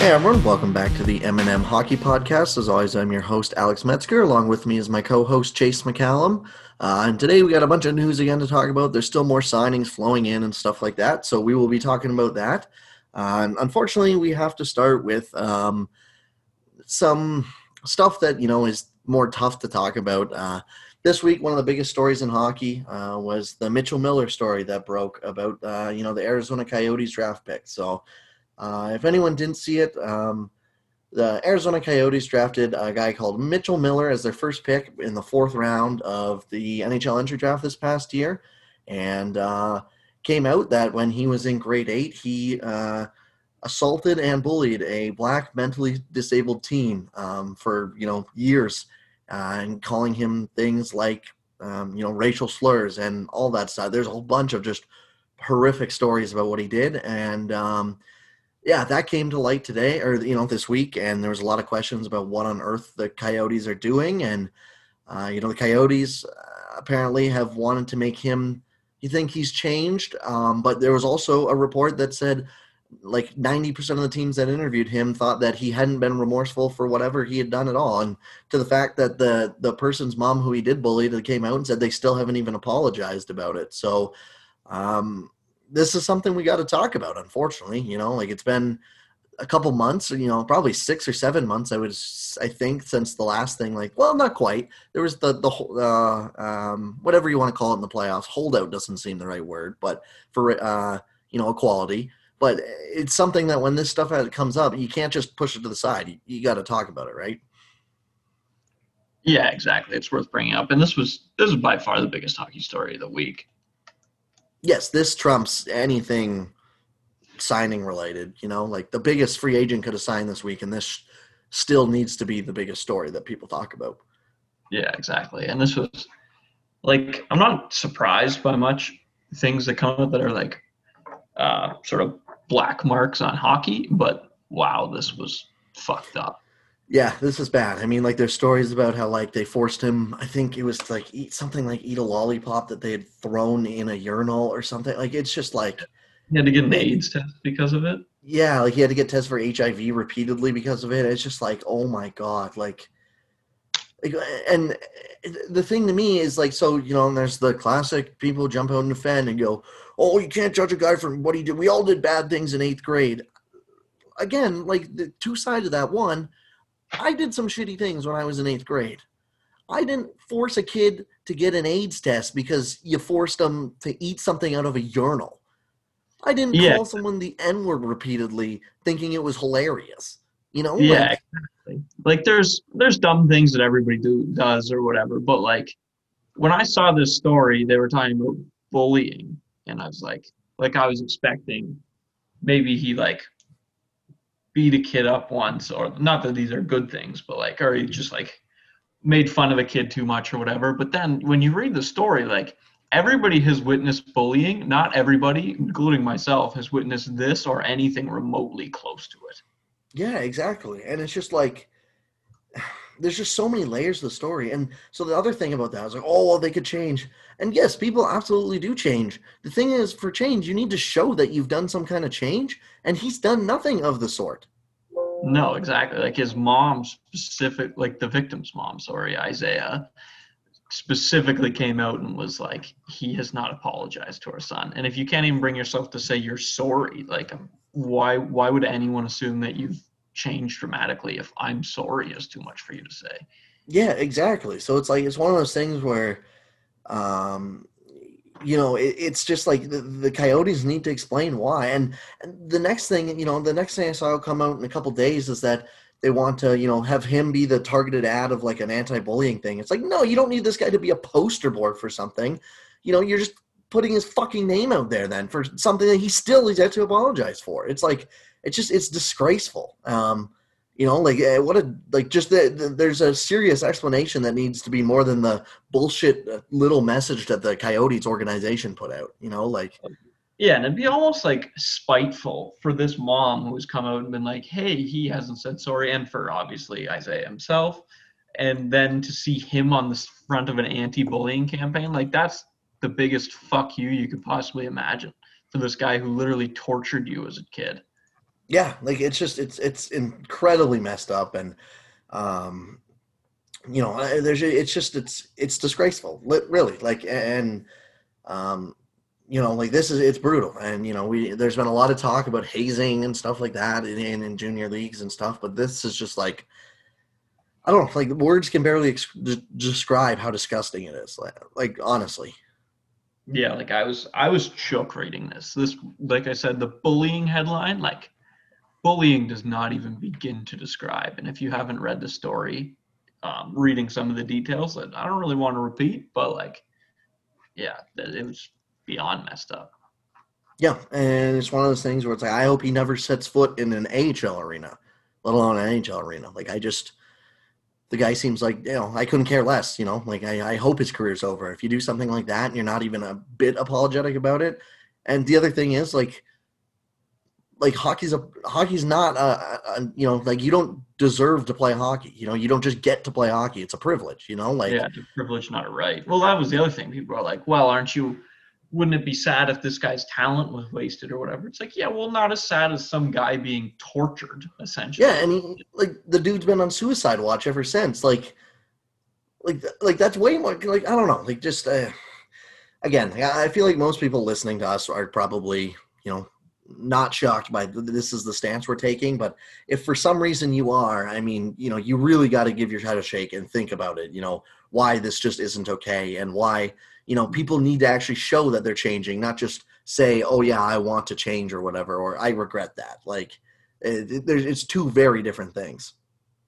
Hey everyone, welcome back to the M&M Hockey Podcast. As always, I'm your host Alex Metzger. Along with me is my co-host Chase McCallum. Uh, and today we got a bunch of news again to talk about. There's still more signings flowing in and stuff like that, so we will be talking about that. Uh, and unfortunately, we have to start with um, some stuff that you know is more tough to talk about. Uh, this week, one of the biggest stories in hockey uh, was the Mitchell Miller story that broke about uh, you know the Arizona Coyotes draft pick. So. Uh, if anyone didn't see it, um, the Arizona Coyotes drafted a guy called Mitchell Miller as their first pick in the fourth round of the NHL entry draft this past year, and uh, came out that when he was in grade eight, he uh, assaulted and bullied a black mentally disabled teen um, for you know years, uh, and calling him things like um, you know racial slurs and all that stuff. There's a whole bunch of just horrific stories about what he did, and um, yeah, that came to light today, or you know, this week, and there was a lot of questions about what on earth the Coyotes are doing, and uh, you know, the Coyotes uh, apparently have wanted to make him. You think he's changed, um, but there was also a report that said like 90% of the teams that interviewed him thought that he hadn't been remorseful for whatever he had done at all and to the fact that the the person's mom who he did bully that came out and said they still haven't even apologized about it so um, this is something we got to talk about. Unfortunately, you know, like it's been a couple months, you know, probably six or seven months. I was, I think, since the last thing. Like, well, not quite. There was the the whole uh, um, whatever you want to call it in the playoffs. Holdout doesn't seem the right word, but for uh, you know, equality. But it's something that when this stuff comes up, you can't just push it to the side. You, you got to talk about it, right? Yeah, exactly. It's worth bringing up, and this was this was by far the biggest hockey story of the week yes, this trumps anything signing related. You know, like the biggest free agent could have signed this week, and this still needs to be the biggest story that people talk about. Yeah, exactly. And this was like I'm not surprised by much things that come up that are like uh, sort of black marks on hockey, but wow, this was fucked up. Yeah, this is bad. I mean, like there's stories about how like they forced him. I think it was like eat something like eat a lollipop that they had thrown in a urinal or something. Like it's just like he had to get an AIDS test because of it. Yeah, like he had to get tests for HIV repeatedly because of it. It's just like, oh my god, like, like and eh, the thing to me is like, so you know, there's the classic people jump out and defend and go, oh, you can't judge a guy from what he did. We all did bad things in eighth grade. Again, like the two sides of that. One I did some shitty things when I was in eighth grade. I didn't force a kid to get an AIDS test because you forced them to eat something out of a urinal. I didn't yeah. call someone the N word repeatedly thinking it was hilarious. You know? Yeah, like, exactly. Like there's there's dumb things that everybody do does or whatever, but like when I saw this story, they were talking about bullying, and I was like, like I was expecting maybe he like beat a kid up once, or not that these are good things, but like, or he just like made fun of a kid too much or whatever. But then when you read the story, like everybody has witnessed bullying. Not everybody, including myself, has witnessed this or anything remotely close to it. Yeah, exactly. And it's just like there's just so many layers to the story. And so the other thing about that is like, oh well, they could change. And yes, people absolutely do change. The thing is, for change, you need to show that you've done some kind of change, and he's done nothing of the sort. No, exactly. Like his mom specific like the victim's mom, sorry, Isaiah, specifically came out and was like, he has not apologized to our son. And if you can't even bring yourself to say you're sorry, like um, why why would anyone assume that you've changed dramatically if I'm sorry is too much for you to say? Yeah, exactly. So it's like it's one of those things where um you know, it, it's just like the, the, Coyotes need to explain why. And, and, the next thing, you know, the next thing I saw come out in a couple days is that they want to, you know, have him be the targeted ad of like an anti-bullying thing. It's like, no, you don't need this guy to be a poster board for something. You know, you're just putting his fucking name out there then for something that he still has yet to apologize for. It's like, it's just, it's disgraceful. Um, you know like eh, what a like just the, the, there's a serious explanation that needs to be more than the bullshit uh, little message that the coyotes organization put out you know like yeah and it'd be almost like spiteful for this mom who's come out and been like hey he hasn't said sorry and for obviously isaiah himself and then to see him on the front of an anti-bullying campaign like that's the biggest fuck you you could possibly imagine for this guy who literally tortured you as a kid Yeah, like it's just it's it's incredibly messed up, and um, you know, there's it's just it's it's disgraceful, really. Like and um, you know, like this is it's brutal, and you know, we there's been a lot of talk about hazing and stuff like that in in junior leagues and stuff, but this is just like I don't know, like words can barely ex- describe how disgusting it is. Like, like honestly. Yeah, like I was I was shook reading this. This like I said, the bullying headline, like bullying does not even begin to describe. And if you haven't read the story, um, reading some of the details that I don't really want to repeat, but like, yeah, it was beyond messed up. Yeah, and it's one of those things where it's like I hope he never sets foot in an AHL arena, let alone an NHL arena. Like I just the guy seems like you know I couldn't care less. You know, like I, I hope his career's over. If you do something like that and you're not even a bit apologetic about it, and the other thing is like like hockey's a hockey's not a, a, you know like you don't deserve to play hockey you know you don't just get to play hockey it's a privilege you know like yeah it's a privilege not a right well that was the other thing people are like well aren't you wouldn't it be sad if this guy's talent was wasted or whatever? It's like, yeah, well, not as sad as some guy being tortured, essentially. Yeah, and he, like the dude's been on suicide watch ever since. Like, like, like that's way more. Like, I don't know. Like, just uh, again, I feel like most people listening to us are probably, you know, not shocked by this is the stance we're taking. But if for some reason you are, I mean, you know, you really got to give your head a shake and think about it. You know, why this just isn't okay and why you know people need to actually show that they're changing not just say oh yeah i want to change or whatever or i regret that like eh, it, it, it's two very different things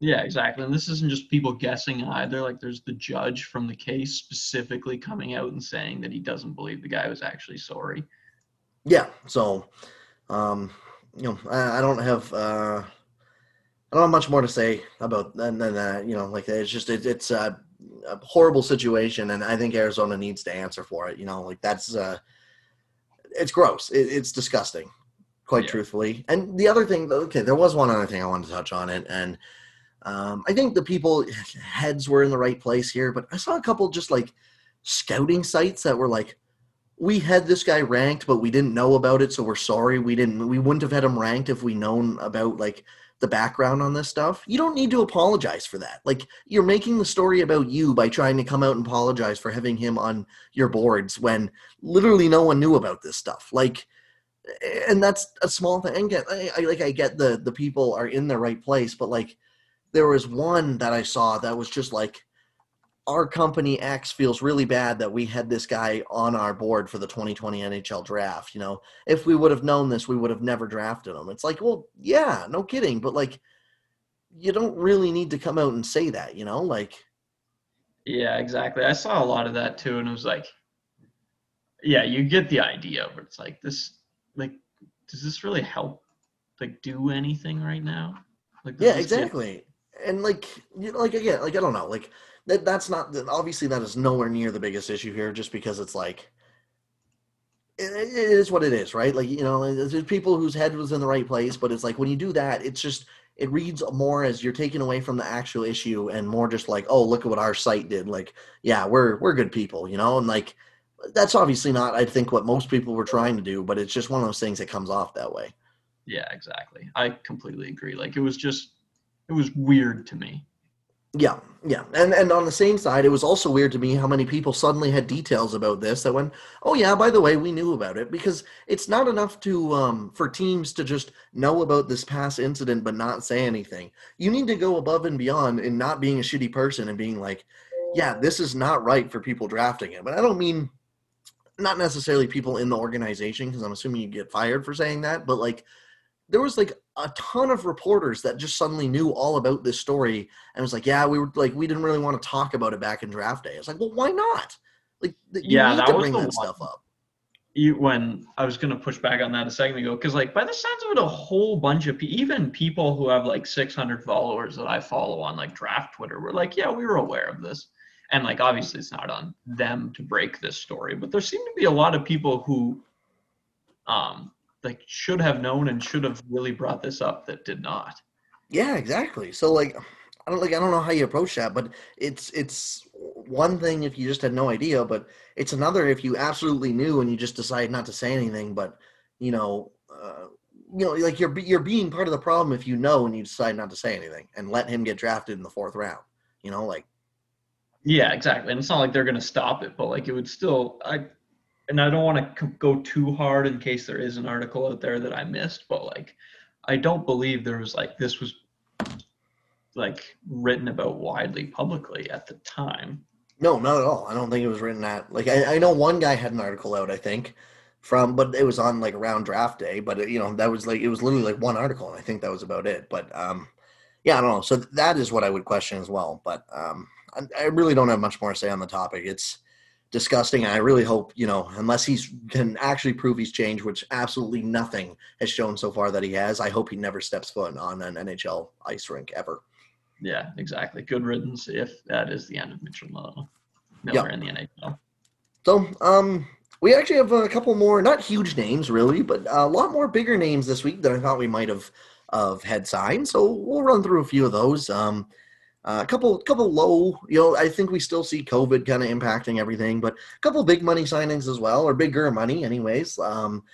yeah exactly and this isn't just people guessing either like there's the judge from the case specifically coming out and saying that he doesn't believe the guy was actually sorry yeah so um you know i, I don't have uh I don't have much more to say about than, than that. You know, like it's just it, it's uh, a horrible situation, and I think Arizona needs to answer for it. You know, like that's uh, it's gross. It, it's disgusting, quite yeah. truthfully. And the other thing, okay, there was one other thing I wanted to touch on it, and um, I think the people heads were in the right place here, but I saw a couple just like scouting sites that were like, we had this guy ranked, but we didn't know about it, so we're sorry. We didn't. We wouldn't have had him ranked if we known about like the background on this stuff, you don't need to apologize for that. Like you're making the story about you by trying to come out and apologize for having him on your boards when literally no one knew about this stuff. Like and that's a small thing. Get I, I like I get the the people are in the right place, but like there was one that I saw that was just like our company X feels really bad that we had this guy on our board for the 2020 NHL draft. You know, if we would have known this, we would have never drafted him. It's like, well, yeah, no kidding, but like, you don't really need to come out and say that, you know, like. Yeah, exactly. I saw a lot of that too, and it was like, yeah, you get the idea, but it's like this, like, does this really help, like, do anything right now? Like, yeah, exactly. Get... And like, you know, like again, like I don't know, like that that's not obviously that is nowhere near the biggest issue here just because it's like it, is what it is right? Like you know there's people whose head was in the right place but it's like when you do that it's just it reads more as you're taking away from the actual issue and more just like oh look at what our site did like yeah we're we're good people you know? And like that's obviously not i think what most people were trying to do but it's just one of those things that comes off that way. Yeah exactly. I completely agree. Like it was just it was weird to me yeah, yeah, and and on the same side, it was also weird to me how many people suddenly had details about this that went, oh yeah, by the way, we knew about it because it's not enough to um, for teams to just know about this past incident but not say anything. You need to go above and beyond in not being a shitty person and being like, yeah, this is not right for people drafting it. But I don't mean not necessarily people in the organization because I'm assuming you get fired for saying that, but like there was like a ton of reporters that just suddenly knew all about this story and was like, yeah, we were like, we didn't really want to talk about it back in draft day. It's like, well, why not? Like, you yeah, need to bring that stuff up. You, when I was going to push back on that a second ago, because like by the sounds of it, a whole bunch of people, even people who have like 600 followers that I follow on like draft Twitter, were like, yeah, we were aware of this. And like, obviously, it's not on them to break this story, but there seem to be a lot of people who um, like should have known and should have really brought this up that did not. Yeah, exactly. So like I don't like I don't know how you approach that, but it's it's one thing if you just had no idea, but it's another if you absolutely knew and you just decide not to say anything. But you know, uh, you know, like you're you're being part of the problem if you know and you decide not to say anything and let him get drafted in the fourth round. You know, like yeah, exactly. And it's not like they're going to stop it, but like it would still I and I don't want to go too hard in case there is an article out there that I missed, but like I don't believe there was like this was like written about widely publicly at the time. No, not at all. I don't think it was written at like I, I know one guy had an article out, I think, from but it was on like around draft day, but it, you know, that was like it was literally like one article and I think that was about it. But um yeah, I don't know. So that is what I would question as well. But um I, I really don't have much more to say on the topic. It's disgusting. I really hope, you know, unless he's can actually prove he's changed, which absolutely nothing has shown so far that he has, I hope he never steps foot on an NHL ice rink ever. Yeah, exactly. Good riddance if that is the end of Mitchell Miller yep. in the NHL. So, um, we actually have a couple more, not huge names really, but a lot more bigger names this week than I thought we might have of had signed. So we'll run through a few of those. Um, uh, a couple, couple low. You know, I think we still see COVID kind of impacting everything, but a couple big money signings as well, or bigger money, anyways. Um,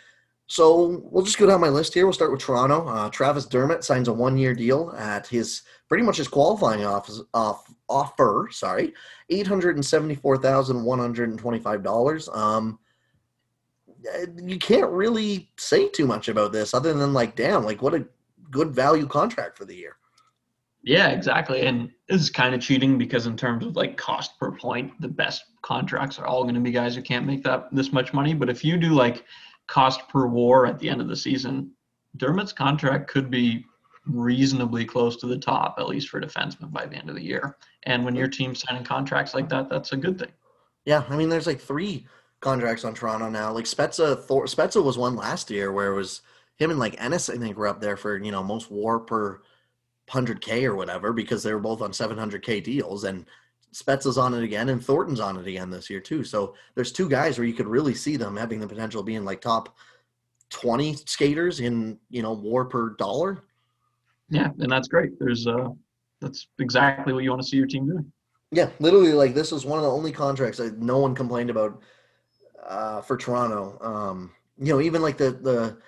so we'll just go down my list here. We'll start with Toronto. Uh, Travis Dermott signs a one-year deal at his pretty much his qualifying off, off offer. Sorry, eight hundred and seventy-four thousand one hundred and twenty-five dollars. Um, you can't really say too much about this other than like, damn, like what a good value contract for the year. Yeah, exactly. And is kind of cheating because in terms of like cost per point, the best contracts are all going to be guys who can't make that this much money. But if you do like cost per war at the end of the season, Dermott's contract could be reasonably close to the top, at least for defensemen by the end of the year. And when your team's signing contracts like that, that's a good thing. Yeah, I mean, there's like three contracts on Toronto now. Like Spezza, Thor, Spezza was one last year where it was him and like Ennis. I think were up there for you know most WAR per hundred K or whatever because they were both on seven hundred K deals, and Spezza's on it again, and Thornton's on it again this year too. So there's two guys where you could really see them having the potential of being like top twenty skaters in you know war per dollar. Yeah, and that's great. There's uh, that's exactly what you want to see your team doing. Yeah, literally, like this was one of the only contracts that no one complained about uh, for Toronto. Um, you know, even like the the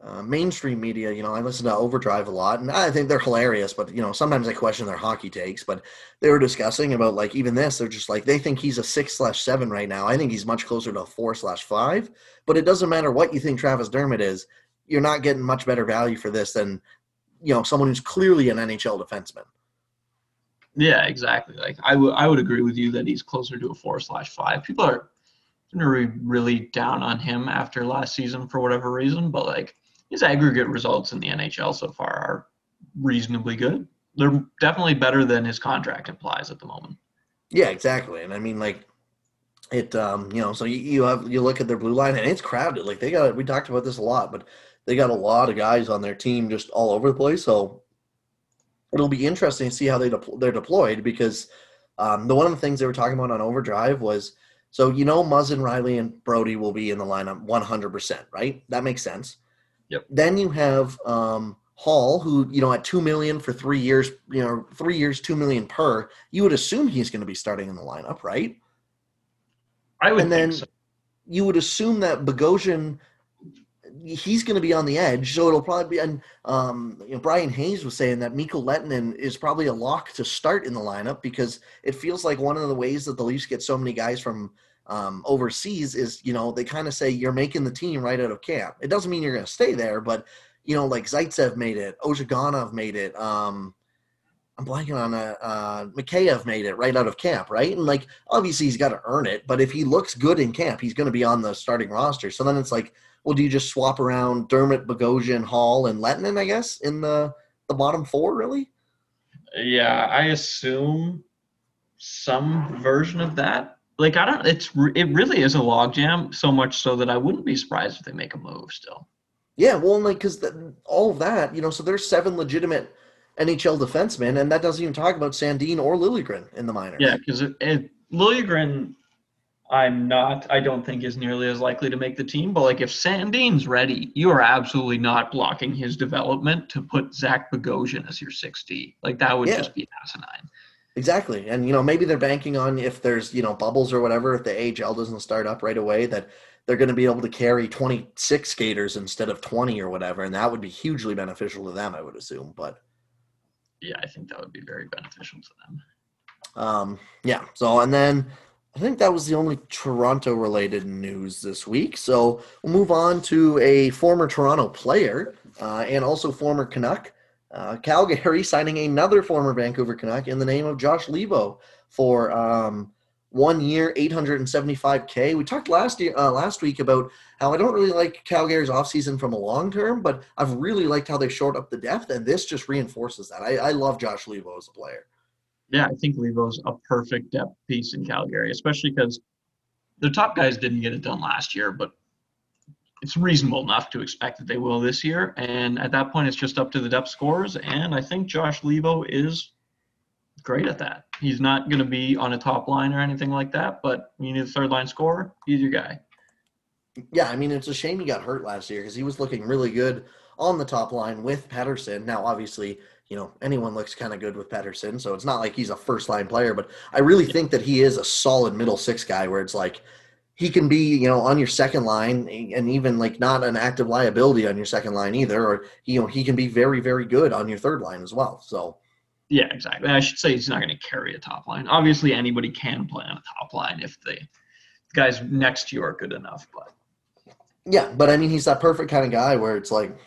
uh, mainstream media, you know, I listen to Overdrive a lot, and I think they're hilarious. But you know, sometimes I question their hockey takes. But they were discussing about like even this. They're just like they think he's a six slash seven right now. I think he's much closer to a four slash five. But it doesn't matter what you think Travis Dermott is. You're not getting much better value for this than you know someone who's clearly an NHL defenseman. Yeah, exactly. Like I would I would agree with you that he's closer to a four slash five. People are really really down on him after last season for whatever reason, but like his aggregate results in the NHL so far are reasonably good. They're definitely better than his contract implies at the moment. Yeah, exactly. And I mean, like, it, um, you know, so you, you have, you look at their blue line and it's crowded. Like, they got, we talked about this a lot, but they got a lot of guys on their team just all over the place. So it'll be interesting to see how they they're deployed because um, the one of the things they were talking about on Overdrive was so you know Muzzin, Rielly, and Brodie will be in the lineup 100%, right? That makes sense. Yep. Then you have um, Holl, who you know at two million for three years, you know three years, two million per. You would assume he's going to be starting in the lineup, right? I would. And then so. you would assume that Bogosian, he's going to be on the edge, so it'll probably be. And um, you know, Bryan Hayes was saying that Mikko Lehtonen is probably a lock to start in the lineup because it feels like one of the ways that the Leafs get so many guys from um, overseas is you know they kind of say you're making the team right out of camp. It doesn't mean you're going to stay there, but you know like Zaitsev made it, Ozhiganov made it. Um, I'm blanking on a uh, uh, Mikheyev made it right out of camp, right? And like obviously he's got to earn it, but if he looks good in camp, he's going to be on the starting roster. So then it's like, well, do you just swap around Dermott, Bogosian, Holl, and Lehtonen? I guess in the the bottom four, really. Yeah, I assume some version of that like I don't. It's it really is a logjam. So much so that I wouldn't be surprised if they make a move still. Yeah, well, and like because all of that, you know, so there's seven legitimate NHL defensemen, and that doesn't even talk about Sandin or Liljegren in the minors. Yeah, because Liljegren, I'm not. I don't think is nearly as likely to make the team. But like, if Sandin's ready, you are absolutely not blocking his development to put Zach Bogosian as your 6D. Like that would yeah. just be asinine. Exactly. And, you know, maybe they're banking on if there's, you know, bubbles or whatever, if the AHL doesn't start up right away, that they're going to be able to carry 26 skaters instead of 20 or whatever. And that would be hugely beneficial to them, I would assume. But yeah, I think that would be very beneficial to them. Um, yeah. So, and then I think that was the only Toronto related news this week. So we'll move on to a former Toronto player uh, and also former Canuck. Uh, Calgary signing another former Vancouver Canuck in the name of Josh Leivo for um, one year, 875k. We talked last year, uh, last week about how I don't really like Calgary's offseason from a long term, but I've really liked how they short up the depth, and this just reinforces that. I, I love Josh Leivo as a player. Yeah, I think Leivo's a perfect depth piece in Calgary, especially because the top guys didn't get it done last year, but it's reasonable enough to expect that they will this year. And at that point, it's just up to the depth scores. And I think Josh Leivo is great at that. He's not going to be on a top line or anything like that, but you need a third line scorer, he's your guy. Yeah, I mean, it's a shame he got hurt last year because he was looking really good on the top line with Pettersson. Now, obviously, you know, anyone looks kind of good with Pettersson, so it's not like he's a first line player, but I really think that he is a solid middle six guy where it's like he can be, you know, on your second line eh, and even like not an active liability on your second line either, or you know, he can be very, very good on your third line as well. So yeah, exactly. I should say he's not going to carry a top line. Obviously, anybody can play on a top line if the guys next to you are good enough, but yeah, but I mean, he's that perfect kind of guy where it's like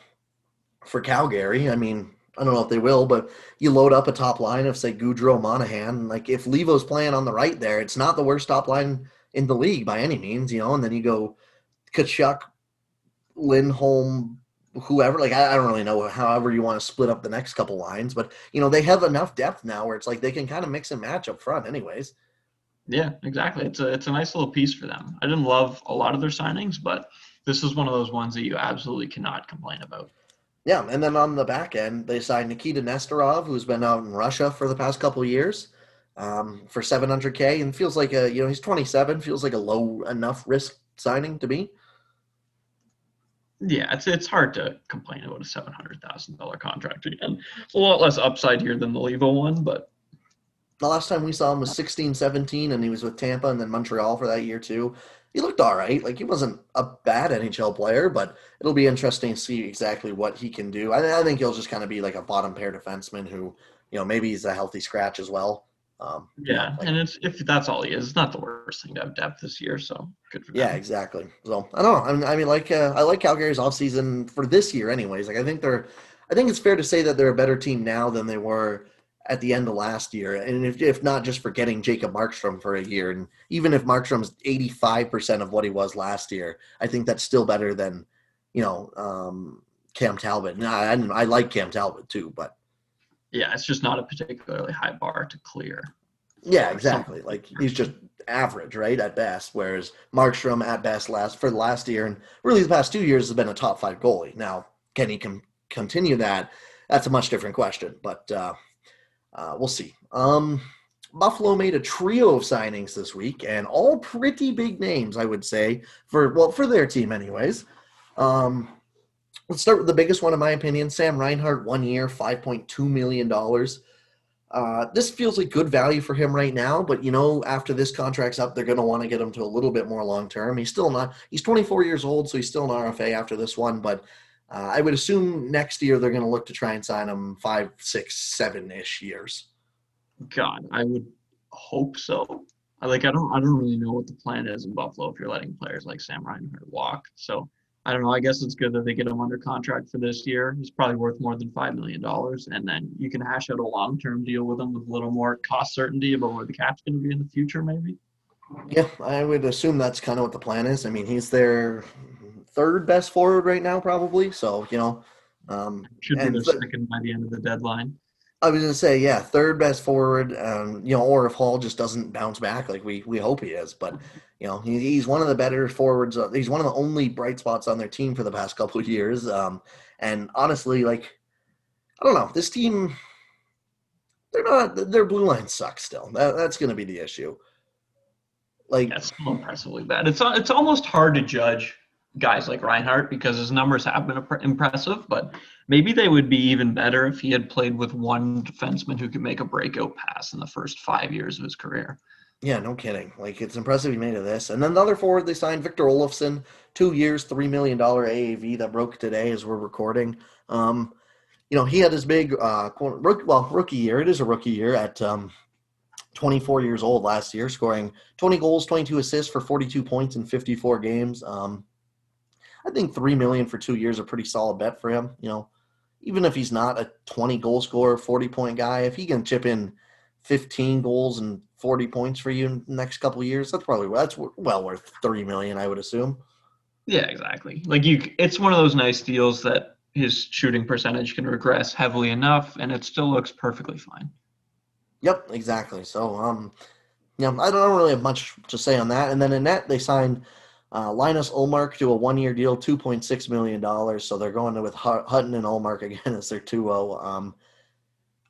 for Calgary, I mean, I don't know if they will, but you load up a top line of say Gaudreau Monahan. Like if Leivo's playing on the right there, it's not the worst top line in the league by any means, you know. And then you go Tkachuk, Lindholm, whoever. Like I, I don't really know. However you want to split up the next couple lines, but you know they have enough depth now where it's like they can kind of mix and match up front, anyways. Yeah, exactly. It's a it's a nice little piece for them. I didn't love a lot of their signings, but this is one of those ones that you absolutely cannot complain about. Yeah, and then on the back end, they signed Nikita Nesterov, who's been out in Russia for the past couple years, um, for 700k, and feels like a you know he's 27, feels like a low enough risk signing to me. Yeah, it's it's hard to complain about a seven hundred thousand dollar contract again. It's a lot less upside here than the Leivo one, but the last time we saw him was 16, 17, and he was with Tampa and then Montreal for that year too he looked all right. Like he wasn't a bad NHL player, but it'll be interesting to see exactly what he can do. I, I think he'll just kind of be like a bottom pair defenseman who, you know, maybe he's a healthy scratch as well. Um, yeah, like, and it's if that's all he is, it's not the worst thing to have depth this year. So good for Yeah, them. exactly. So I don't know. I mean, I mean, like uh, I like Calgary's offseason for this year, anyways. Like I think they're, I think it's fair to say that they're a better team now than they were at the end of last year, and if, if not just for getting Jacob Markstrom for a year, and even if Markstrom's eighty five percent of what he was last year, I think that's still better than you know um, Cam Talbot. And I, I like Cam Talbot too, but yeah, it's just not a particularly high bar to clear. Yeah, exactly. Like he's just average, right, at best. Whereas Markstrom at best last for the last year and really the past two years has been a top five goalie. Now, can he com- continue that? That's a much different question. But uh, uh, we'll see. Um, Buffalo made a trio of signings this week, and all pretty big names, I would say, for well for their team, anyways. Um, let's start with the biggest one, in my opinion. Sam Reinhart, one year, five point two million dollars. Uh, this feels like good value for him right now, but you know, after this contract's up, they're going to want to get him to a little bit more long term. He's still not. He's 24 years old, so he's still an RFA after this one, but uh, I would assume next year they're going to look to try and sign him five, six, seven ish years. God, I would hope so. I like I don't I don't really know what the plan is in Buffalo if you're letting players like Sam Reinhart walk. So I don't know. I guess it's good that they get him under contract for this year. He's probably worth more than five million dollars, and then you can hash out a long-term deal with him with a little more cost certainty about where the cap's going to be in the future, maybe. Yeah, I would assume that's kind of what the plan is. I mean, he's their third best forward right now, probably. So you know, um, should be the second by the end of the deadline. I was gonna say, yeah, third best forward. Um, you know, or if Hall just doesn't bounce back like we we hope he is, but you know, he's one of the better forwards. Uh, he's one of the only bright spots on their team for the past couple of years. Um, and honestly, like, I don't know, this team. They're not. Their blue line sucks still. That, that's going to be the issue. Like, that's so impressively bad. It's it's almost hard to judge guys like Reinhart because his numbers have been impressive, but maybe they would be even better if he had played with one defenseman who could make a breakout pass in the first five years of his career. Yeah, no kidding. Like it's impressive he made of this. And then the other forward they signed, Victor Olofsson, two years, three million dollar AAV that broke today as we're recording. Um, you know, he had his big uh well, rookie year. It is a rookie year at um 24 years old last year, scoring 20 goals, 22 assists for 42 points in 54 games. Um, I think three million for two years a pretty solid bet for him. You know, even if he's not a 20 goal scorer, 40 point guy, if he can chip in 15 goals and 40 points for you in the next couple years, that's probably that's well worth 3 million, I would assume. Yeah, exactly. Like you, it's one of those nice deals that his shooting percentage can regress heavily enough, and it still looks perfectly fine. Yep, exactly. So, um, yeah, I don't really have much to say on that. And then in net, they signed uh, Linus Ullmark to a one-year deal, two point six million dollars. So they're going with Hutton and Ullmark again as their two O. Um,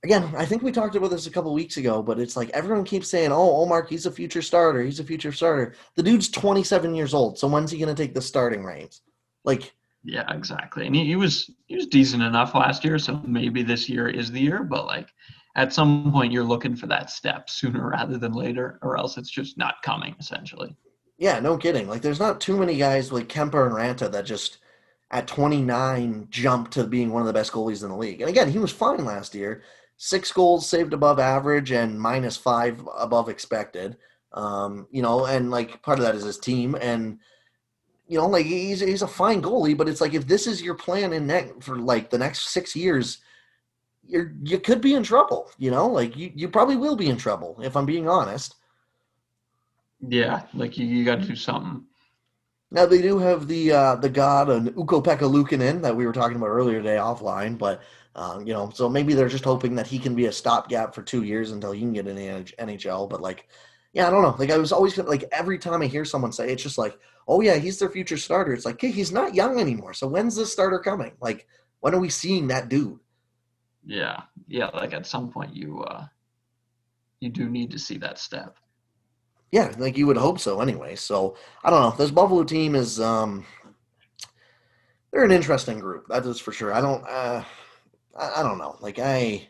again, I think we talked about this a couple weeks ago, but it's like everyone keeps saying, "Oh, Ullmark, he's a future starter. He's a future starter." The dude's twenty-seven years old. So when's he going to take the starting reins? Like, yeah, exactly. And he, he was he was decent enough last year, so maybe this year is the year. But like, at some point, you're looking for that step sooner rather than later, or else it's just not coming. Essentially. Yeah, no kidding. Like, there's not too many guys like Kemper and Ranta that just at 29 jumped to being one of the best goalies in the league. And again, he was fine last year. Six goals saved above average and minus five above expected. Um, you know, and like part of that is his team. And you know, like he's he's a fine goalie, but it's like if this is your plan in net for like the next six years, you're you could be in trouble. You know, like you you probably will be in trouble if I'm being honest. Yeah, like you, you got to do something. Now they do have the uh, the god and Ukko-Pekka Luukkonen that we were talking about earlier today offline, but um, you know, so maybe they're just hoping that he can be a stopgap for two years until he can get in the NHL. But like, yeah, I don't know. Like I was always like every time I hear someone say, it's just like, oh yeah, he's their future starter. It's like, hey, he's not young anymore. So when's the starter coming? Like, when are we seeing that dude? Yeah, yeah. Like at some point, you uh, you do need to see that step. Yeah, like you would hope so anyway. So I don't know. This Buffalo team is um they're an interesting group. That is for sure. I don't uh I, I don't know. Like I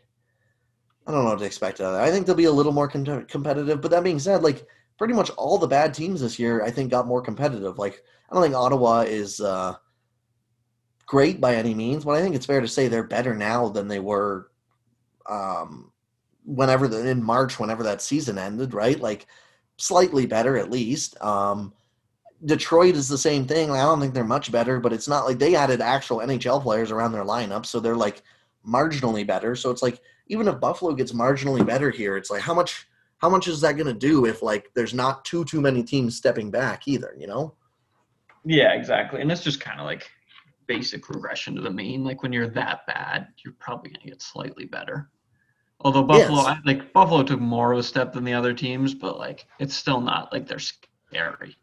I don't know what to expect out of that. I think they'll be a little more com- competitive. But that being said, like pretty much all the bad teams this year, I think got more competitive. Like I don't think Ottawa is uh great by any means, but I think it's fair to say they're better now than they were um whenever the, in March, whenever that season ended, right? Like slightly better at least. Um, Detroit is the same thing. I don't think they're much better, but it's not like they added actual NHL players around their lineup, so they're like marginally better. So it's like even if Buffalo gets marginally better here, it's like how much how much is that going to do if like there's not too too many teams stepping back either, you know? Yeah, exactly. And it's just kind of like basic regression to the mean. Like when you're that bad, you're probably going to get slightly better. Although Buffalo, yes. like Buffalo took more of a step than the other teams, but like it's still not like they're scary.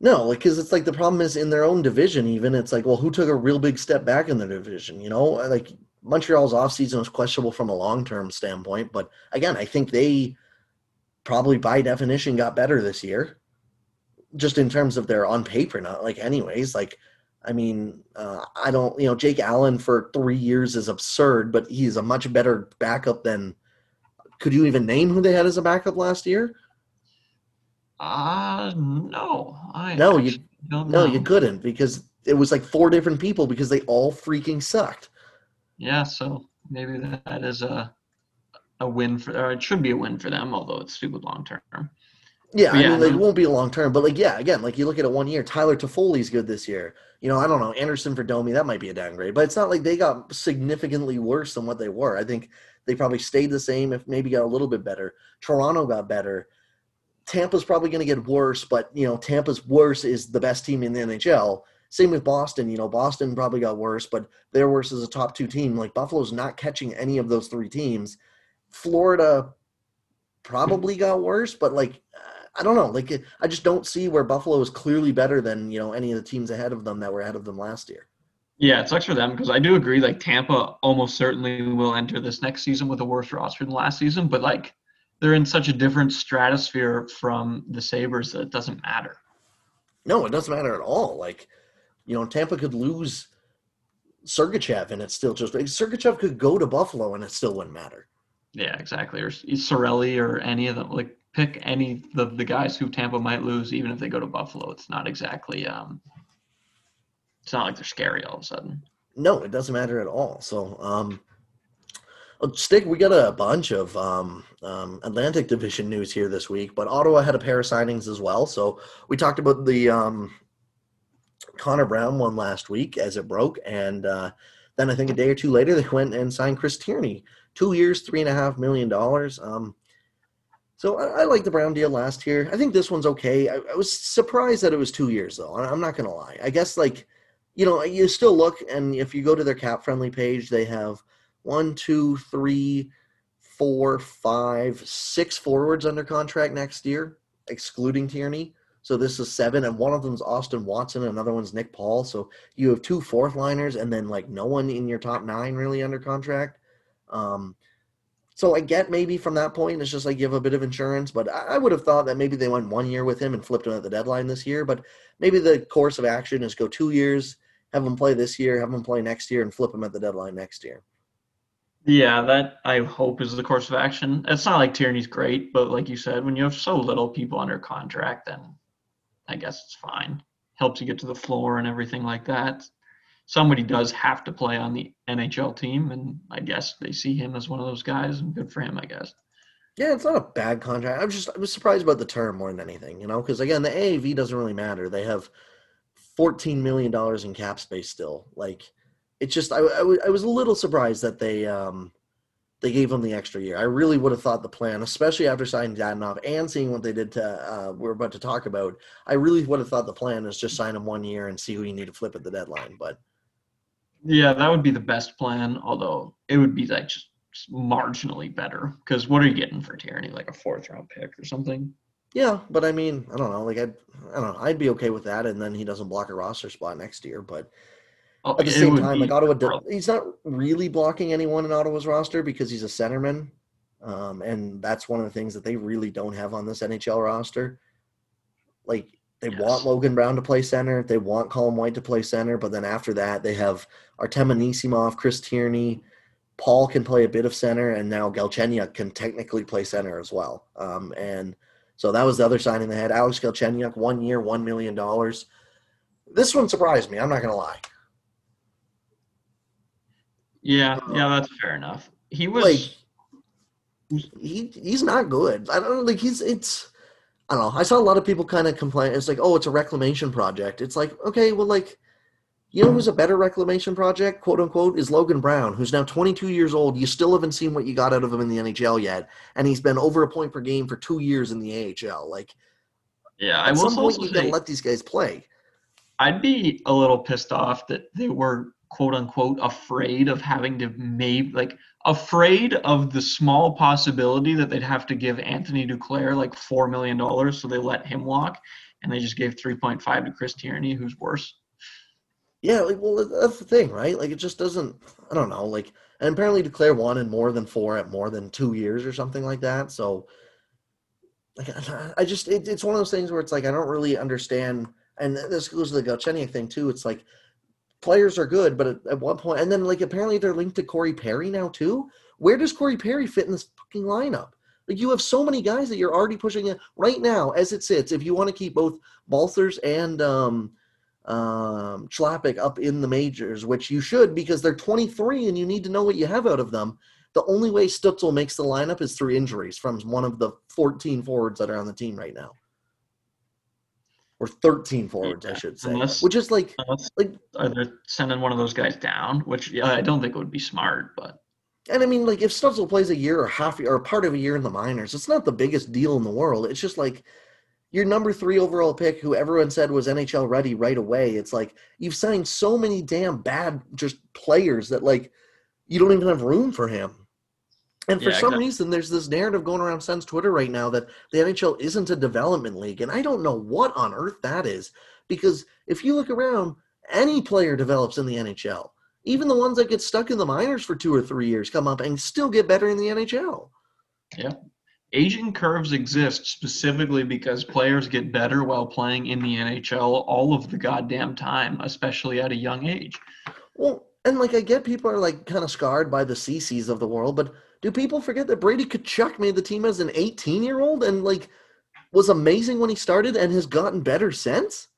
No, like because it's like the problem is in their own division. Even it's like, well, who took a real big step back in their division? You know, like Montreal's offseason was questionable from a long term standpoint, but again, I think they probably by definition got better this year, just in terms of their on paper. Not like anyways, like I mean, uh, I don't, you know, Jake Allen for three years is absurd, but he's a much better backup than. Could you even name who they had as a backup last year? Uh no, I no, you no, you couldn't because it was like four different people because they all freaking sucked. Yeah, so maybe that is a a win for, or it should be a win for them, although it's stupid long term. Yeah, I mean, it won't be a long term, but like, yeah, again, like you look at it one year. Tyler Toffoli's good this year. You know, I don't know Anderson for Domi, that might be a downgrade, but it's not like they got significantly worse than what they were. I think they probably stayed the same, if maybe got a little bit better. Toronto got better. Tampa's probably going to get worse, but you know, Tampa's worse is the best team in the NHL. Same with Boston. You know, Boston probably got worse, but they're worse as a top two team. Like Buffalo's not catching any of those three teams. Florida probably got worse, but like uh, I don't know. Like I just don't see where Buffalo is clearly better than you know any of the teams ahead of them that were ahead of them last year. Yeah, it sucks for them because I do agree. Like Tampa almost certainly will enter this next season with a worse roster than last season, but like they're in such a different stratosphere from the Sabres that it doesn't matter. No, it doesn't matter at all. Like, you know, Tampa could lose Sergachev and it still just Sergachev could go to Buffalo and it still wouldn't matter. Yeah, exactly. Or Cirelli or any of them. Like pick any of the guys who Tampa might lose, even if they go to Buffalo. It's not exactly. Um, it's not like they're scary all of a sudden. No, it doesn't matter at all. So, um, stick. We got a bunch of um, um, Atlantic Division news here this week, but Ottawa had a pair of signings as well. So we talked about the um, Connor Brown one last week as it broke, and uh, then I think a day or two later they went and signed Chris Tierney, two years, three and a half million dollars. Um, so I, I like the Brown deal last year. I think this one's okay. I, I was surprised that it was two years though. I'm not gonna lie. I guess like you know you still look, and if you go to their CapFriendly page, they have one, two, three, four, five, six forwards under contract next year, excluding Tierney. So this is seven, and one of them's Austin Watson, another one's Nick Paul. So you have two fourth liners, and then like no one in your top nine really under contract. Um, so I get maybe from that point it's just like give a bit of insurance, but I would have thought that maybe they went one year with him and flipped him at the deadline this year. But maybe the course of action is go two years, have him play this year, have him play next year, and flip him at the deadline next year. Yeah, that I hope is the course of action. It's not like Tierney's great, but like you said, when you have so little people under contract, then I guess it's fine. Helps you get to the floor and everything like that. Somebody does have to play on the NHL team, and I guess they see him as one of those guys, and good for him, I guess. Yeah, it's not a bad contract. I'm just I was surprised about the term more than anything, you know, because again, the AAV doesn't really matter. They have 14 million dollars in cap space still. Like, it's just I, I, I was a little surprised that they um they gave him the extra year. I really would have thought the plan, especially after signing Dadonov and seeing what they did to uh, we're about to talk about. I really would have thought the plan is just sign him one year and see who you need to flip at the deadline. But yeah, that would be the best plan. Although it would be like just marginally better because what are you getting for Tierney? Like a fourth round pick or something? Yeah, but I mean, I don't know. Like I, I don't know. I'd be okay with that, and then he doesn't block a roster spot next year. But Oh, At the same time, like Ottawa, he's not really blocking anyone in Ottawa's roster because he's a centerman, um, and that's one of the things that they really don't have on this NHL roster. Like they yes. want Logan Brown to play center, they want Colin White to play center, but then after that, they have Artem Anisimov, Chris Tierney, Paul can play a bit of center, and now Galchenyuk can technically play center as well. Um, and so that was the other signing they had. Alex Galchenyuk, one year, one million dollars. This one surprised me. I'm not gonna lie. Yeah, yeah, um, that's fair enough. He was like he he's not good. I don't like he's it's I don't know. I saw a lot of people kind of complain. It's like, oh, it's a reclamation project. It's like, okay, well, like, you know who's a better reclamation project, quote unquote, is Logan Brown, who's now 22 years old. You still haven't seen what you got out of him in the NHL yet, and he's been over a point per game for two years in the AHL. Like, yeah, at I some point you got to let these guys play. I'd be a little pissed off that they were quote unquote afraid of having to maybe like afraid of the small possibility that they'd have to give Anthony Duclair like four million dollars, so they let him walk, and they just gave three point five to Chris Tierney, who's worse. Yeah, like well, that's the thing, right? Like it just doesn't. I don't know. Like, and apparently Duclair wanted more than four at more than two years or something like that. So, like, I just it, it's one of those things where it's like I don't really understand. And this goes to the Galchenyuk thing too. It's like players are good, but at, at what point? And then like apparently they're linked to Corey Perry now too. Where does Corey Perry fit in this fucking lineup? Like you have so many guys that you're already pushing in right now as it sits. If you want to keep both Balcers and um, um, Chlapik up in the majors, which you should because they're 23 and you need to know what you have out of them. The only way Stützle makes the lineup is through injuries from one of the 14 forwards that are on the team right now or 13 forwards, yeah. I should say, unless, which is like like are they sending one of those guys down? Which yeah, I don't think would be smart, but. And I mean, like if Stützle plays a year or half or part of a year in the minors, it's not the biggest deal in the world. It's just like your number three overall pick, who everyone said was NHL ready right away. It's like you've signed so many damn bad just players that like you don't even have room for him. And for yeah, some exactly. reason, there's this narrative going around Sens Twitter right now that the NHL isn't a development league. And I don't know what on earth that is. Because if you look around, any player develops in the NHL. Even the ones that get stuck in the minors for two or three years come up and still get better in the NHL. Yeah. Aging curves exist specifically because players get better while playing in the NHL all of the goddamn time, especially at a young age. Well, And like I get people are like kind of scarred by the CCs of the world, but do people forget that Brady Tkachuk made the team as an 18 year old and like was amazing when he started and has gotten better since?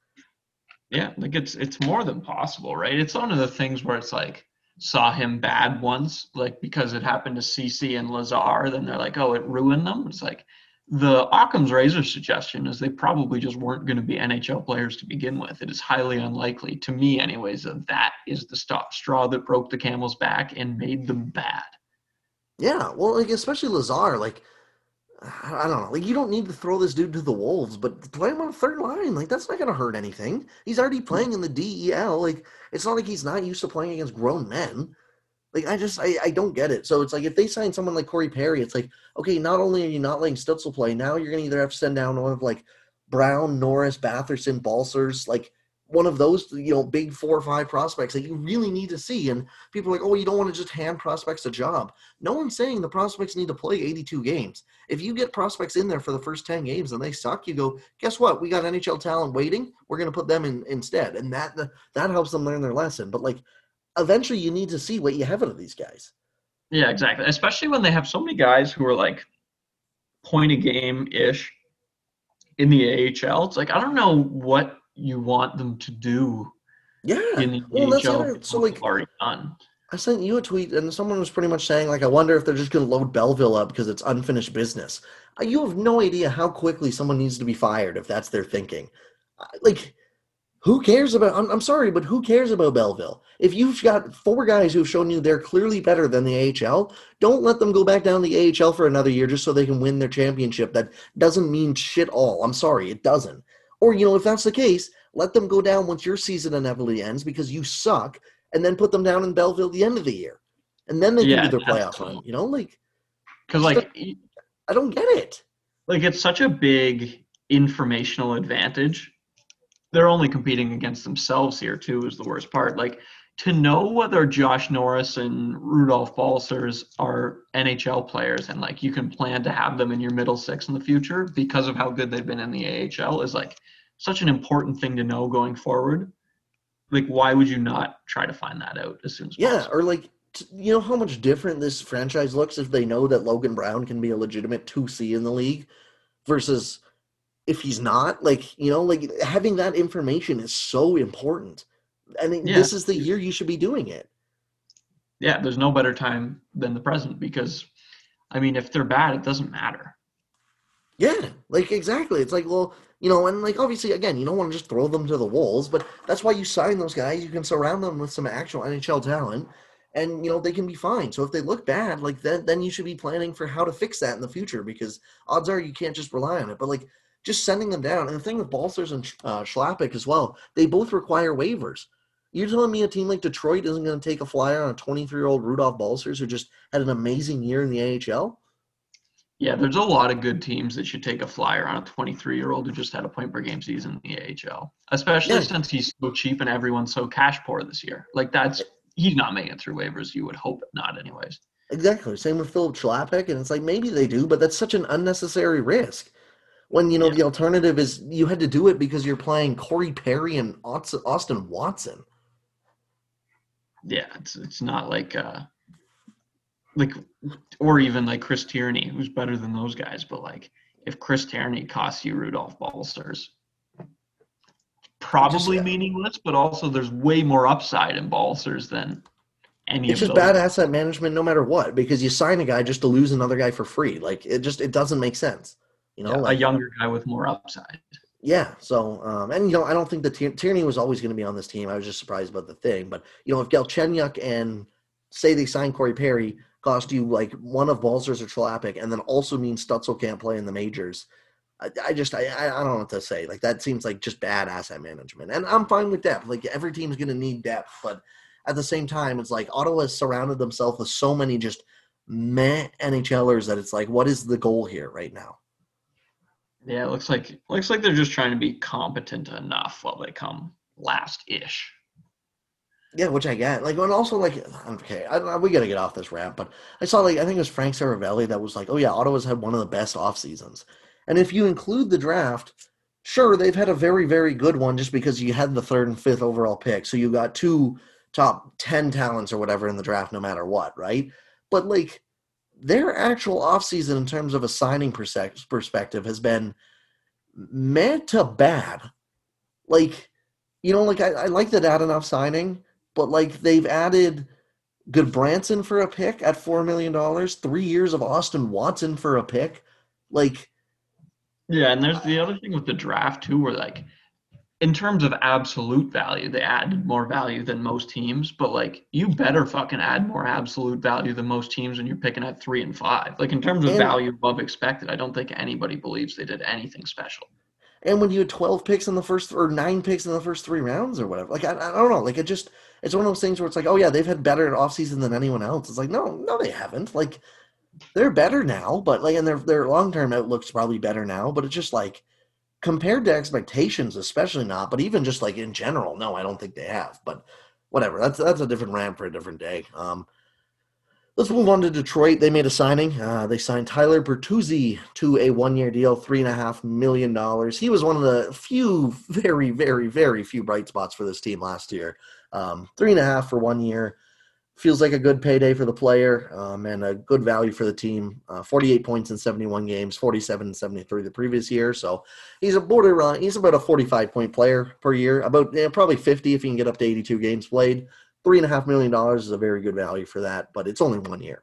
Yeah, like it's it's more than possible, right? It's one of the things where it's like saw him bad once, like because it happened to CC and Lazar, then they're like, oh, it ruined them. It's like the Occam's razor suggestion is they probably just weren't going to be NHL players to begin with. It is highly unlikely, to me, anyways, that that is the straw that broke the camel's back and made them bad. Yeah, well, like especially Lazar, like I don't know, like you don't need to throw this dude to the wolves, but play him on a third line, like that's not to hurt anything. He's already hmm. playing in the DEL. Like it's not like he's not used to playing against grown men. Like I just I, I don't get it. So it's like if they sign someone like Corey Perry, it's like okay, not only are you not letting Stützle play, now you're gonna either have to send down one of like Brown, Norris, Batherson, Balcers, like one of those you know big four or five prospects that you really need to see. And people are like, oh, you don't want to just hand prospects a job. No one's saying the prospects need to play 82 games. If you get prospects in there for the first 10 games and they suck, you go, guess what? We got NHL talent waiting. We're gonna put them in instead, and that that helps them learn their lesson. But like eventually you need to see what you have out of these guys. Yeah, exactly. Especially when they have so many guys who are like point a game ish in the AHL. It's like I don't know what you want them to do. Yeah. In the well, AHL so like already done. I sent you a tweet and someone was pretty much saying like I wonder if they're just going to load Belleville up because it's unfinished business. Uh, you have no idea how quickly someone needs to be fired if that's their thinking. Uh, like who cares about I'm, I'm sorry but who cares about belleville if you've got four guys who've shown you they're clearly better than the ahl don't let them go back down the ahl for another year just so they can win their championship that doesn't mean shit all i'm sorry it doesn't or you know if that's the case let them go down once your season inevitably ends because you suck and then put them down in belleville at the end of the year and then they Yeah, can do their playoff run you know like Because like i don't get it like it's such a big informational advantage. They're only competing against themselves here too. Is the worst part. Like to know whether Josh Norris and Rudolph Balcers are NHL players and like you can plan to have them in your middle six in the future because of how good they've been in the AHL is like such an important thing to know going forward. Like why would you not try to find that out as soon as Yeah, possible? or like t- you know how much different this franchise looks if they know that Logan Brown can be a legitimate 2C in the league versus if he's not. Like, you know, like having that information is so important. I mean, Yeah. this is the year you should be doing it. yeah, there's no better time than the present because I mean if they're bad, it doesn't matter. Yeah, like exactly. It's like, well, you know, and like obviously, again, you don't want to just throw them to the wolves, but that's why you sign those guys. You can surround them with some actual NHL talent, and you know they can be fine. So if they look bad, like then then you should be planning for how to fix that in the future because odds are you can't just rely on it. But like just sending them down, and the thing with Balcers and uh, Chlapik as well, they both require waivers. You're telling me a team like Detroit isn't going to take a flyer on a 23 year old Rudolph Balcers who just had an amazing year in the AHL? Yeah, there's a lot of good teams that should take a flyer on a 23 year old who just had a point per game season in the AHL, especially Yeah. since he's so cheap and everyone's so cash poor this year. Like that's he's not making it through waivers. You would hope not, anyways. Exactly. Same with Philip Chlapik, and it's like maybe they do, but that's such an unnecessary risk. When you know Yeah. the alternative is you had to do it because you're playing Corey Perry and Austin Watson. Yeah, it's it's not like uh like or even like Chris Tierney, who's better than those guys, but like if Chris Tierney costs you Rudolph Balcers, probably yeah. meaningless, but also there's way more upside in Balcers than any It's just those. bad asset management, no matter what, because you sign a guy just to lose another guy for free. Like it just it doesn't make sense. You know, Yeah, a younger guy with more upside. Yeah. So, um, and you know, I don't think that Tier- Tierney was always going to be on this team. I was just surprised about the thing. But you know, if Galchenyuk and say they sign Corey Perry cost you like one of Balcers or Chlapik, and then also means Stützle can't play in the majors. I, I just I, I I don't know what to say. Like that seems like just bad asset management. And I'm fine with depth. Like every team's going to need depth, but at the same time, it's like Ottawa has surrounded themselves with so many just meh NHLers that it's like, what is the goal here right now? Yeah, it looks like looks like they're just trying to be competent enough while they come last ish. Yeah, which I get. Like, and also like, okay, I, we got to get off this rant, but I saw like I think it was Frank Seravalli that was like, oh yeah, Ottawa's had one of the best off seasons, and if you include the draft, sure they've had a very very good one just because you had the third and fifth overall pick, so you got two top 10 talents or whatever in the draft no matter what, right? But like their actual offseason in terms of a signing perspective has been mad to bad. Like, you know, like I, I like the Dadonov signing, but like they've added Gudbranson for a pick at $4 million, three years of Austin Watson for a pick. Like, yeah, and there's the other thing with the draft too, where like in terms of absolute value, they added more value than most teams, but like you better fucking add more absolute value than most teams when you're picking at three and five. Like in terms of and, value above expected, I don't think anybody believes they did anything special. And when you had 12 picks in the first or nine picks in the first three rounds or whatever, like I, I don't know, like it just it's one of those things where it's like, oh yeah, they've had better offseason than anyone else. It's like, no, no, they haven't. Like they're better now, but like and their their long term outlook's probably better now, but it's just like compared to expectations, especially not, but even just like in general, no, I don't think they have. But whatever, that's that's a different rant for a different day. Um, let's move on to Detroit. They made a signing. Uh, they signed Tyler Bertuzzi to a one-year deal, three and a half million dollars. He was one of the few, very, very, very few bright spots for this team last year. Um, three and a half for one year feels like a good payday for the player um, and a good value for the team. Uh, 48 points in 71 games, 47 and 73 the previous year. So he's a border run. He's about a 45 point player per year, about probably 50 if he can get up to 82 games played. Three and a half million dollars is a very good value for that, but it's only one year.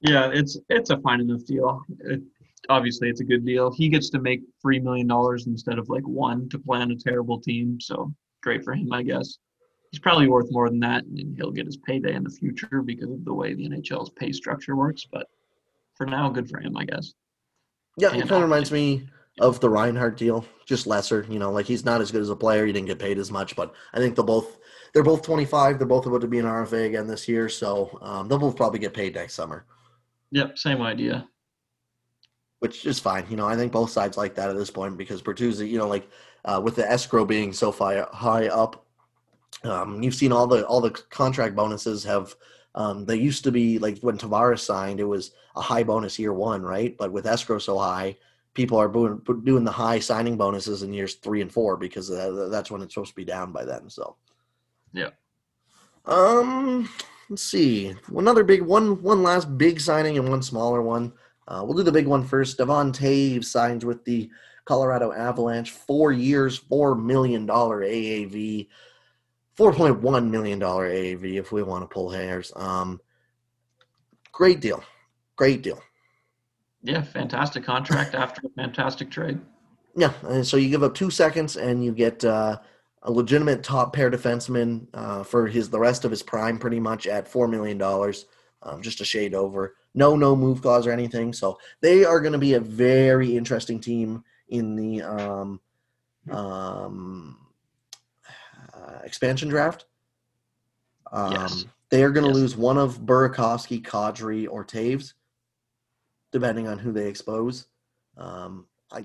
Yeah, it's it's a fine enough deal. It, obviously, it's a good deal. He gets to make three million dollars instead of like one to play on a terrible team. So great for him, I guess he's probably worth more than that, and he'll get his payday in the future because of the way the NHL's pay structure works. But for now, good for him, I guess. Yeah, and it kind of reminds me of the Reinhart deal, just lesser. You know, like he's not as good as a player. He didn't get paid as much, but I think they'll both they're both 25. They're both about to be an RFA again this year, so um, they'll both probably get paid next summer. Yep, same idea. Which is fine. You know, I think both sides like that at this point because Bertuzzi, you know, like uh, with the escrow being so far high up, um, you've seen all the all the contract bonuses have. Um, they used to be like when Tavares signed, it was a high bonus year one, right? But with escrow so high, people are doing, the high signing bonuses in years three and four because that's when it's supposed to be down by then. So, yeah. Um, let's see. Another big one. One last big signing and one smaller one. Uh, we'll do the big one first. Devon Toews signs with the Colorado Avalanche, four years, four million dollar AAV. $4.1 million AAV if we want to pull hairs. Um, great deal. Great deal. Yeah, fantastic contract after a fantastic trade. Yeah, and so you give up two seconds and you get uh, a legitimate top pair defenseman uh, for his the rest of his prime, pretty much at four million dollars, um, just a shade over. No, no move clause or anything. So they are going to be a very interesting team in the um, um, uh, expansion draft. Um, yes. They are going to yes. lose one of Burakovsky, Kadri, or Toews, depending on who they expose. Um, I,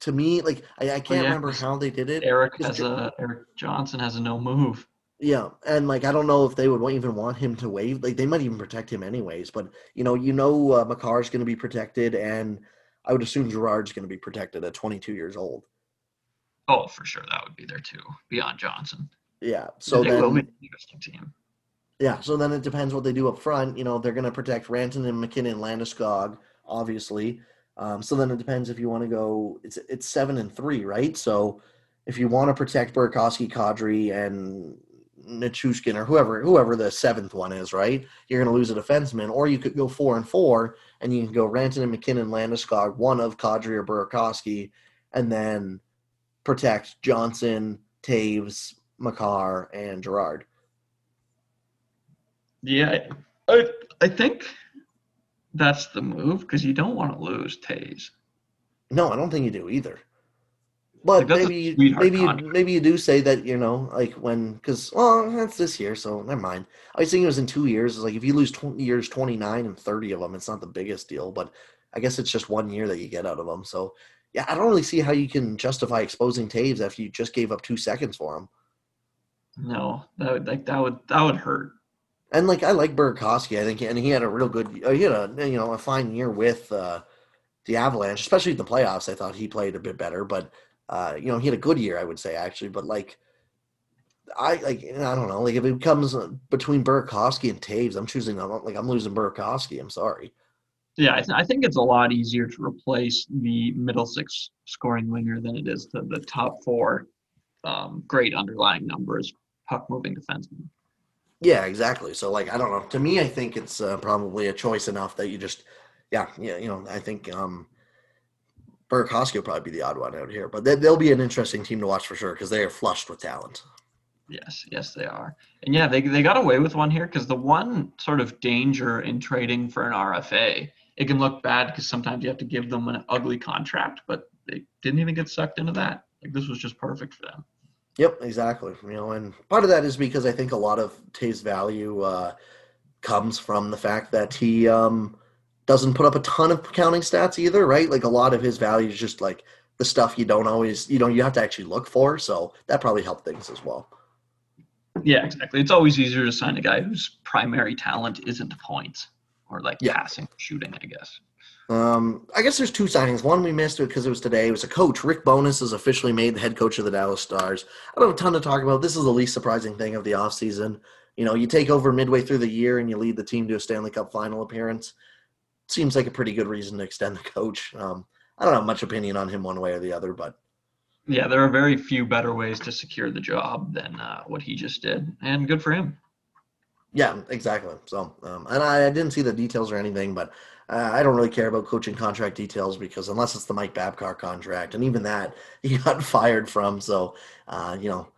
to me, like I, I can't yeah, remember how they did it. Eric has a Erik Johnson has a no move. Yeah, and like I don't know if they would even want him to waive. Like they might even protect him anyways. But you know, you know, uh, Makar is going to be protected, and I would assume Girard's going to be protected at 22 years old. Oh, for sure, that would be there too, beyond Johnson. Yeah. So then, will be an interesting team. Yeah. So then it depends what they do up front. You know, they're going to protect Rantanen and MacKinnon, Landeskog, obviously. Um, so then it depends if you want to go. It's it's seven and three, right? So if you want to protect Burakovsky, Kadri, and Nichushkin or whoever whoever the seventh one is, right? You're going to lose a defenseman, or you could go four and four, and you can go Ranton and MacKinnon, Landeskog, one of Kadri or Burakovsky, and then protect Johnson, Toews, Makar, and Girard. Yeah, I, I think that's the move because you don't want to lose Toews. No, I don't think you do either. But like maybe maybe you, maybe you do say that you know like when because well that's this year so never mind. I was thinking it was in two years. It's like if you lose twenty years, twenty nine and thirty of them, it's not the biggest deal. But I guess it's just one year that you get out of them. So yeah, I don't really see how you can justify exposing Toews after you just gave up two seconds for him. No, that would like that would that would hurt. And like I like Burakovsky, I think, and he had a real good, uh, he had a you know a fine year with uh, the Avalanche, especially in the playoffs. I thought he played a bit better, but uh, you know he had a good year, I would say actually. But like, I like I don't know. Like if it comes uh, between Burakovsky and Toews, I'm choosing. like I'm losing Burakovsky. I'm sorry. Yeah, I, th- I, think it's a lot easier to replace the middle six scoring winger than it is to the top four um, great underlying numbers puck moving defenseman. Yeah, exactly. So like I don't know. To me, I think it's uh, probably a choice enough that you just yeah yeah you know I think um Burakovsky will probably be the odd one out here, but they, they'll be an interesting team to watch for sure because they are flushed with talent. Yes, yes, they are. And yeah, they, they got away with one here because the one sort of danger in trading for an RFA, it can look bad because sometimes you have to give them an ugly contract, but they didn't even get sucked into that. Like this was just perfect for them. Yep, exactly. You know, and part of that is because I think a lot of Tay's value uh, comes from the fact that he um, doesn't put up a ton of counting stats either, right? Like a lot of his value is just like the stuff you don't always, you know, you have to actually look for. So that probably helped things as well. Yeah, exactly. It's always easier to sign a guy whose primary talent isn't points or like yeah. passing, shooting, I guess. Um, I guess there's two signings. One we missed because it was today. It was a coach. Rick Bowness is officially made the head coach of the Dallas Stars. I don't have a ton to talk about. This is the least surprising thing of the offseason. You know, you take over midway through the year and you lead the team to a Stanley Cup final appearance seems like a pretty good reason to extend the coach. Um, I don't have much opinion on him one way or the other, but yeah, there are very few better ways to secure the job than uh, what he just did, and good for him. Yeah, exactly. So, um, and I, I, didn't see the details or anything, but uh, I don't really care about coaching contract details because unless it's the Mike Babcock contract, and even that he got fired from, so uh, you know.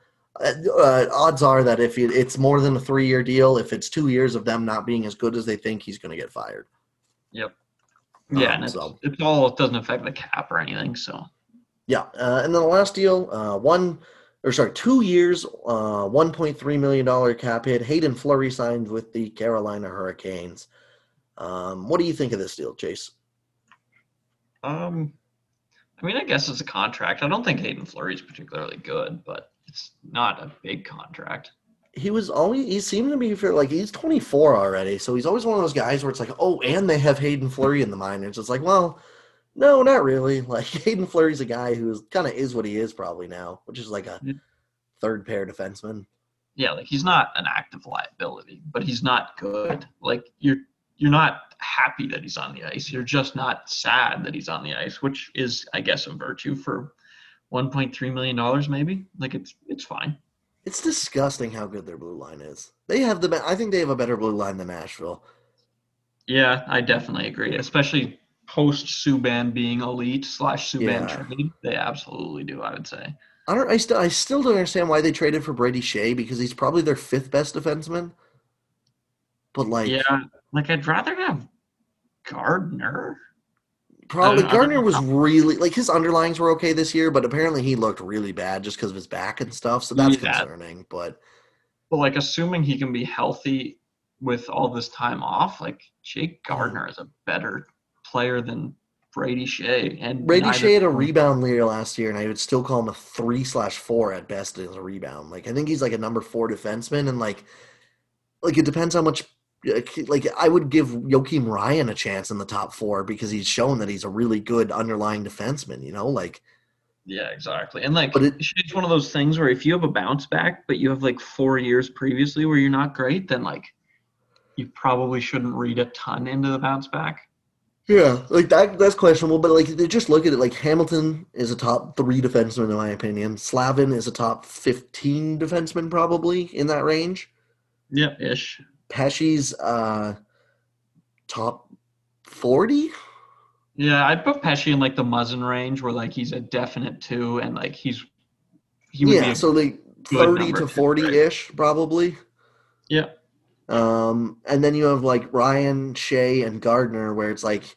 Uh, uh, odds are that if it's more than a three-year deal, if it's two years of them not being as good as they think, he's going to get fired. Yep. Yeah, um, and it's, so. it's all it doesn't affect the cap or anything. So. Yeah, uh, and then the last deal, uh, one or sorry, two years, uh, one point three million dollar cap hit. Haydn Fleury signed with the Carolina Hurricanes. Um, what do you think of this deal, Chase? Um, I mean, I guess it's a contract. I don't think Haydn Fleury is particularly good, but it's not a big contract he was always he seemed to be like he's 24 already so he's always one of those guys where it's like oh and they have Haydn fleury in the minors it's like well no not really like haydn fleury's a guy who kind of is what he is probably now which is like a third pair defenseman yeah like he's not an active liability but he's not good like you're you're not happy that he's on the ice you're just not sad that he's on the ice which is i guess a virtue for 1.3 million dollars maybe like it's it's fine it's disgusting how good their blue line is. They have the I think they have a better blue line than Nashville. Yeah, I definitely agree. Especially post Subban being elite slash Subban yeah. trade, they absolutely do. I would say. I don't. I still. I still don't understand why they traded for Brady Skjei because he's probably their fifth best defenseman. But like, yeah, like I'd rather have Gardiner. Probably Gardiner was really like his underlings were okay this year, but apparently he looked really bad just because of his back and stuff. So that's yeah. concerning. But but like assuming he can be healthy with all this time off, like Jake Gardiner is a better player than Brady Skjei. And Brady Skjei had a rebound leader last year, and I would still call him a three slash four at best as a rebound. Like I think he's like a number four defenseman, and like like it depends how much like I would give Joakim Ryan a chance in the top four because he's shown that he's a really good underlying defenseman. You know, like yeah, exactly. And like, but it, it's one of those things where if you have a bounce back, but you have like four years previously where you're not great, then like you probably shouldn't read a ton into the bounce back. Yeah, like that that's questionable, but like they just look at it like Hamilton is a top three defenseman in my opinion. Slavin is a top fifteen defenseman probably in that range. Yeah, ish. Pesce's uh, top forty. Yeah, I'd put Pesce in like the Muzzin range, where like he's a definite two, and like he's he would yeah, so like thirty to forty ish right? probably. Yeah. Um, and then you have like Ryan, Skjei, and Gardiner, where it's like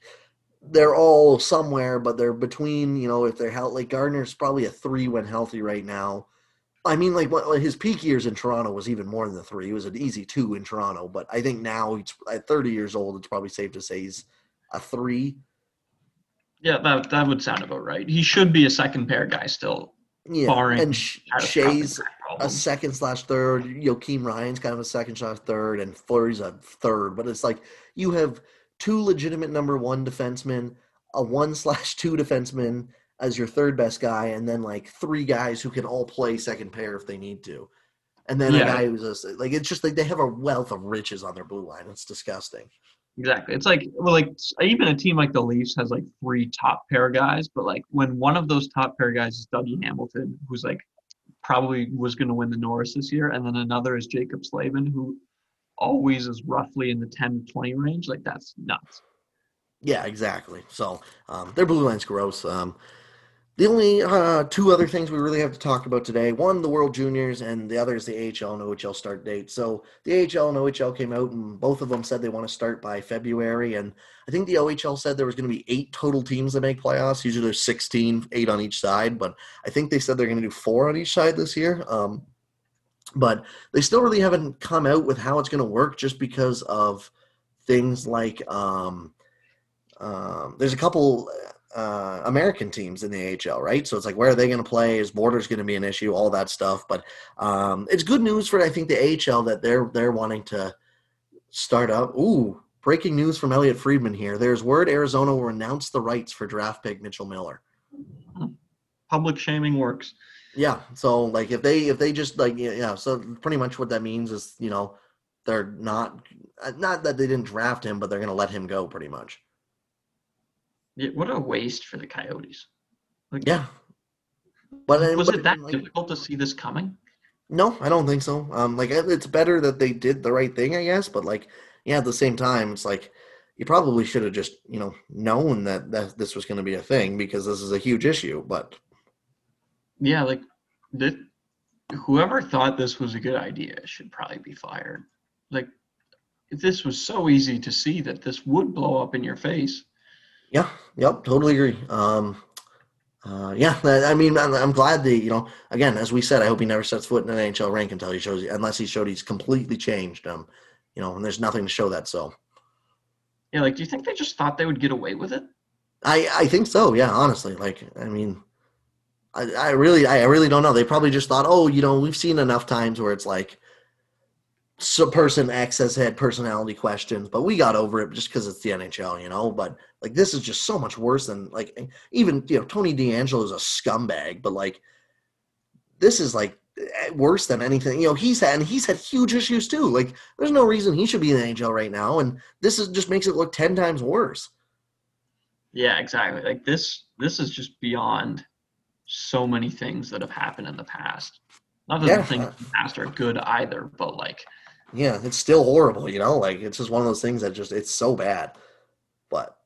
they're all somewhere, but they're between. You know, if they're healthy, like Gardiner's probably a three when healthy right now. I mean, like his peak years in Toronto was even more than the three. He was an easy two in Toronto, but I think now he's at 30 years old. It's probably safe to say he's a three. Yeah, that that would sound about right. He should be a second pair guy still. Yeah, and Skjei's a second slash third. Joakim Ryan's kind of a second slash third, and Fleury's a third. But it's like you have two legitimate number one defensemen, a one slash two defenseman, as your third best guy, and then like three guys who can all play second pair if they need to. and then a guy who's just, like it's just like they have a wealth of riches on their blue line. It's disgusting. Exactly. It's like well, like even a team like the Leafs has like three top pair guys, but like when one of those top pair guys is Dougie Hamilton, who's like probably was going to win the Norris this year, and then another is Jaccob Slavin, who always is roughly in the 10 to 20 range. Like that's nuts. Yeah, exactly. So um, their blue line's gross. Um, the only uh, two other things we really have to talk about today one, the World Juniors, and the other is the AHL and OHL start date. So the AHL and OHL came out, and both of them said they want to start by February. And I think the OHL said there was going to be eight total teams that make playoffs. Usually there's 16, eight on each side, but I think they said they're going to do four on each side this year. Um, but they still really haven't come out with how it's going to work just because of things like um, um, there's a couple uh, American teams in the AHL, right? So it's like, where are they going to play? Is borders going to be an issue? All that stuff. But um, it's good news for I think the AHL that they're they're wanting to start up. Ooh, breaking news from Elliotte Friedman here. There's word Arizona will announce the rights for draft pick Mitchell Miller. Public shaming works. Yeah. So like if they if they just like yeah, so pretty much what that means is you know they're not uh, not that they didn't draft him, but they're going to let him go pretty much. Yeah, what a waste for the Coyotes. Like, Yeah. But was but, it that like, difficult to see this coming? No, I don't think so. Um, like it's better that they did the right thing, I guess. But like, yeah, at the same time, it's like you probably should have just you know known that that this was going to be a thing because this is a huge issue. But Yeah, like that. Whoever thought this was a good idea should probably be fired. Like, this was so easy to see that this would blow up in your face. Yeah, yep, totally agree. Um, uh, yeah, I mean, I'm, glad that you know. Again, as we said, I hope he never sets foot in an NHL rank until he shows, unless he showed he's completely changed. Um, you know, and there's nothing to show that. So Yeah, like, do you think they just thought they would get away with it? I I think so. Yeah, honestly, like I mean, I I really I really don't know. They probably just thought, oh, you know, we've seen enough times where it's like, so person X has had personality questions, but we got over it just because it's the NHL, you know. But like this is just so much worse than like even you know Tony D'Angelo is a scumbag, but like this is like eh, worse than anything. You know, he's had and he's had huge issues too. Like there's no reason he should be in the NHL right now, and this is just makes it look ten times worse. Yeah, exactly. Like this this is just beyond so many things that have happened in the past. Not that Yeah. the things in the past are good either, but like yeah, it's still horrible, you know, like it's just one of those things that just it's so bad. But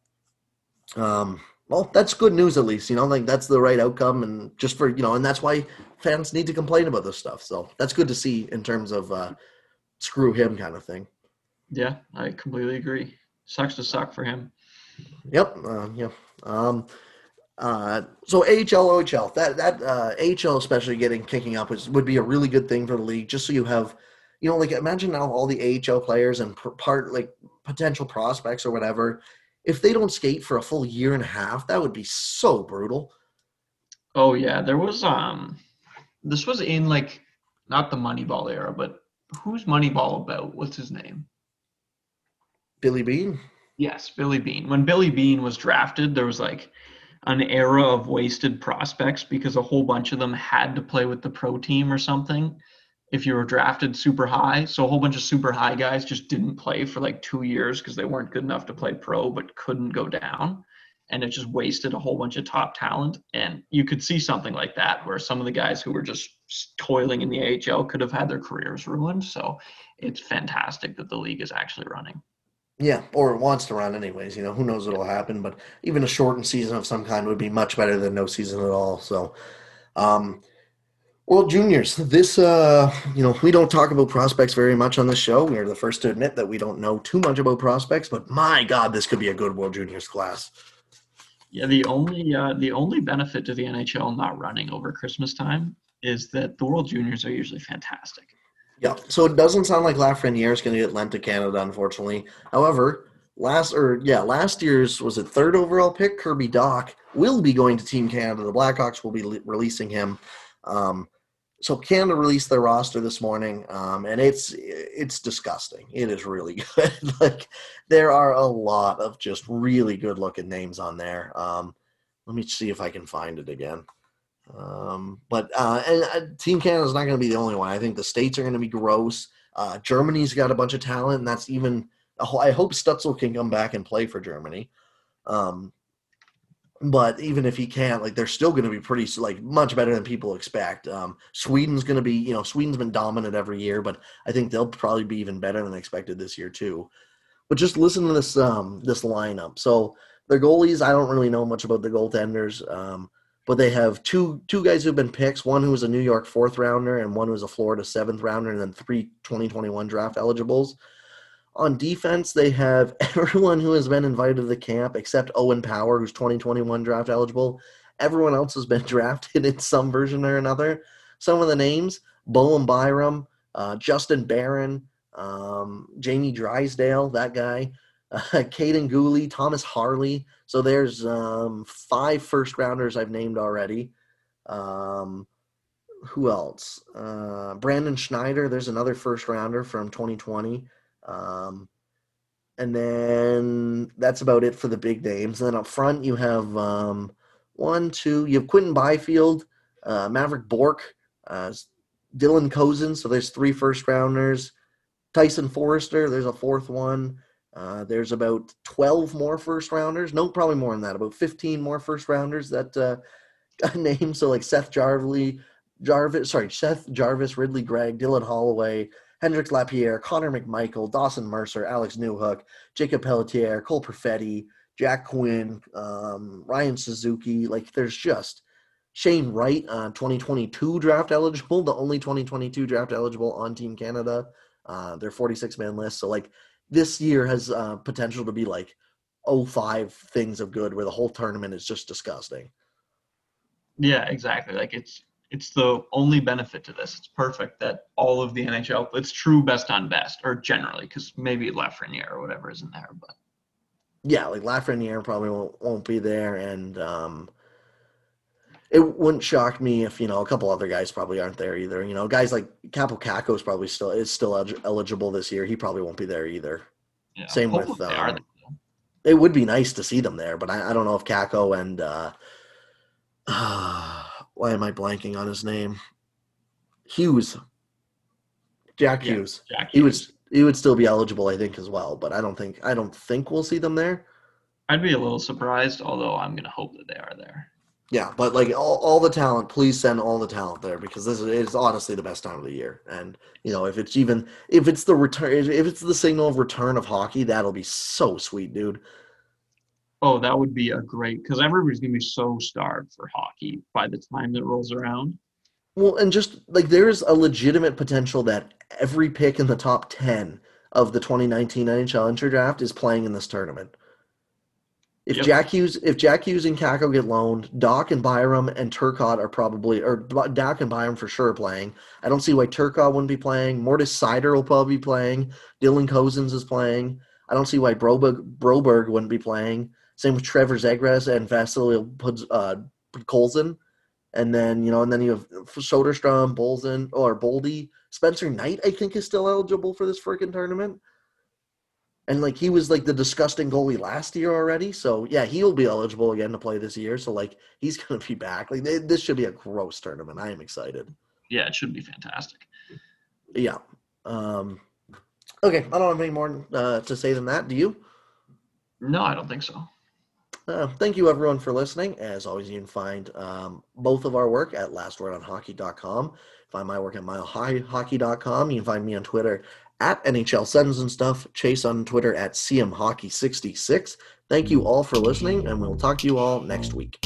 um well, that's good news at least, you know, like that's the right outcome and just for, you know, and that's why fans need to complain about this stuff. So, that's good to see in terms of uh screw him kind of thing. yeah, I completely agree. Sucks to suck for him. Yep, uh, yeah. Um uh, so AHL, OHL, that that uh, AHL especially getting kicking up is would be a really good thing for the league, just so you have, you know, like imagine now all the AHL players and part like potential prospects or whatever, if they don't skate for a full year and a half, that would be so brutal. Oh yeah, there was um this was in like not the Moneyball era, but who's Moneyball about? What's his name? Billy Beane, Yes, Billy Beane. When Billy Beane was drafted, there was like an era of wasted prospects because a whole bunch of them had to play with the pro team or something if you were drafted super high. So a whole bunch of super high guys just didn't play for like two years because they weren't good enough to play pro but couldn't go down. And it just wasted a whole bunch of top talent. And you could see something like that where some of the guys who were just toiling in the AHL could have had their careers ruined. So it's fantastic that the league is actually running. yeah, or it wants to run anyways. You know, who knows what'll happen, but even a shortened season of some kind would be much better than no season at all. So, um, World Juniors. This, uh, you know, we don't talk about prospects very much on this show. We are the first to admit that we don't know too much about prospects, but my God, this could be a good World Juniors class. Yeah, the only uh, the only benefit to the NHL not running over Christmas time is that the World Juniors are usually fantastic. Yeah. So it doesn't sound like Lafreniere is going to get lent to Canada, unfortunately. However, last or yeah, last year's was it third overall pick Kirby Dach will be going to Team Canada. The Blackhawks will be le- releasing him. Um, so Canada released their roster this morning, um, and it's it's disgusting. It is really good. like there are a lot of just really good looking names on there. Um, let me see if I can find it again. Um, but uh, and uh, Team Canada is not going to be the only one. I think the states are going to be gross. Uh, Germany's got a bunch of talent, and that's even. I hope Stützle can come back and play for Germany. Um, but even if he can't, like they're still going to be pretty like much better than people expect. Um, Sweden's going to be, you know, Sweden's been dominant every year, but I think they'll probably be even better than expected this year too. But just listen to this um, this lineup. So their goalies, I don't really know much about the goaltenders, um, but they have two two guys who've been picks. One who was a New York fourth rounder, and one who was a Florida seventh rounder, and then three 2021 draft eligibles. On defense, they have everyone who has been invited to the camp except Owen Power, who's 2021 draft eligible. Everyone else has been drafted in some version or another. Some of the names Bowen Byram, uh, Justin Barron, um, Jamie Drysdale, that guy, uh, Kaiden Guhle, Thomas Harley. So there's um, five first rounders I've named already. Um, who else? Uh, Brandon Schneider, there's another first rounder from 2020. Um, and then that's about it for the big names. And then up front, you have um, one, two, you have Quinton Byfield, uh, Mavrik Bourque, uh, Dylan Cozens. So there's three first rounders. Tyson Foerster, there's a fourth one. Uh, there's about 12 more first rounders. No, probably more than that. About 15 more first rounders that uh, got named. So like Seth Jarvis, Jarvis, sorry, Seth Jarvis, Ridly Greig, Dylan Holloway, Hendrix Lapierre, Connor McMichael, Dawson Mercer, Alex Newhook, Jacob Pelletier, Cole Perfetti, Jack Quinn, um, Ryan Suzuki. Like there's just Shane Wright, uh, 2022 draft eligible, the only 2022 draft eligible on Team Canada. Uh, their 46 man list. So like this year has uh, potential to be like 05 things of good where the whole tournament is just disgusting. Yeah, exactly. Like it's it's the only benefit to this. It's perfect that all of the NHL, it's true best on best, or generally, because maybe Lafreniere or whatever isn't there, but yeah, like Lafreniere probably won't won't be there, and um, it wouldn't shock me if you know a couple other guys probably aren't there either. You know, guys like Kaapo Kakko is probably still is still eligible this year. He probably won't be there either. Yeah, Same with. Um, it would be nice to see them there, but I, I don't know if Kakko and. Uh, uh, why am I blanking on his name? Hughes. Jack yeah, Hughes. Jack Hughes. He was he would still be eligible, I think, as well. But I don't think I don't think we'll see them there. I'd be a little surprised, although I'm gonna hope that they are there. Yeah, but like all, all the talent, please send all the talent there because this is, is honestly the best time of the year. And you know, if it's even if it's the return, if it's the signal of return of hockey, that'll be so sweet, dude. Oh, that would be a great because everybody's gonna be so starved for hockey by the time that rolls around. Well, and just like there's a legitimate potential that every pick in the top ten of the 2019 NHL Draft is playing in this tournament. If yep. Jack Hughes, if Jack Hughes and Kakko get loaned, Dach and Byram and Turcotte are probably, or Dach and Byram for sure playing. I don't see why Turcotte wouldn't be playing. Moritz Seider will probably be playing. Dylan Cozens is playing. I don't see why Broberg, Broberg wouldn't be playing. Same with Trevor Zegras and Vasily uh, Colson. And then, you know, and then you have Soderstrom, Bolzen, or Boldy. Spencer Knight, I think, is still eligible for this freaking tournament. And, like, he was, like, the disgusting goalie last year already. So, yeah, he'll be eligible again to play this year. So, like, he's going to be back. Like, they, this should be a gross tournament. I am excited. Yeah, it should be fantastic. Yeah. Um, okay, I don't have any more uh, to say than that. Do you? No, I don't think so. Uh, thank you, everyone, for listening. As always, you can find um, both of our work at lastwordonhockey.com. Find my work at milehighhockey.com. You can find me on Twitter at NHL Sends and Stuff. Chase on Twitter at CMHockey66. Thank you all for listening, and we'll talk to you all next week.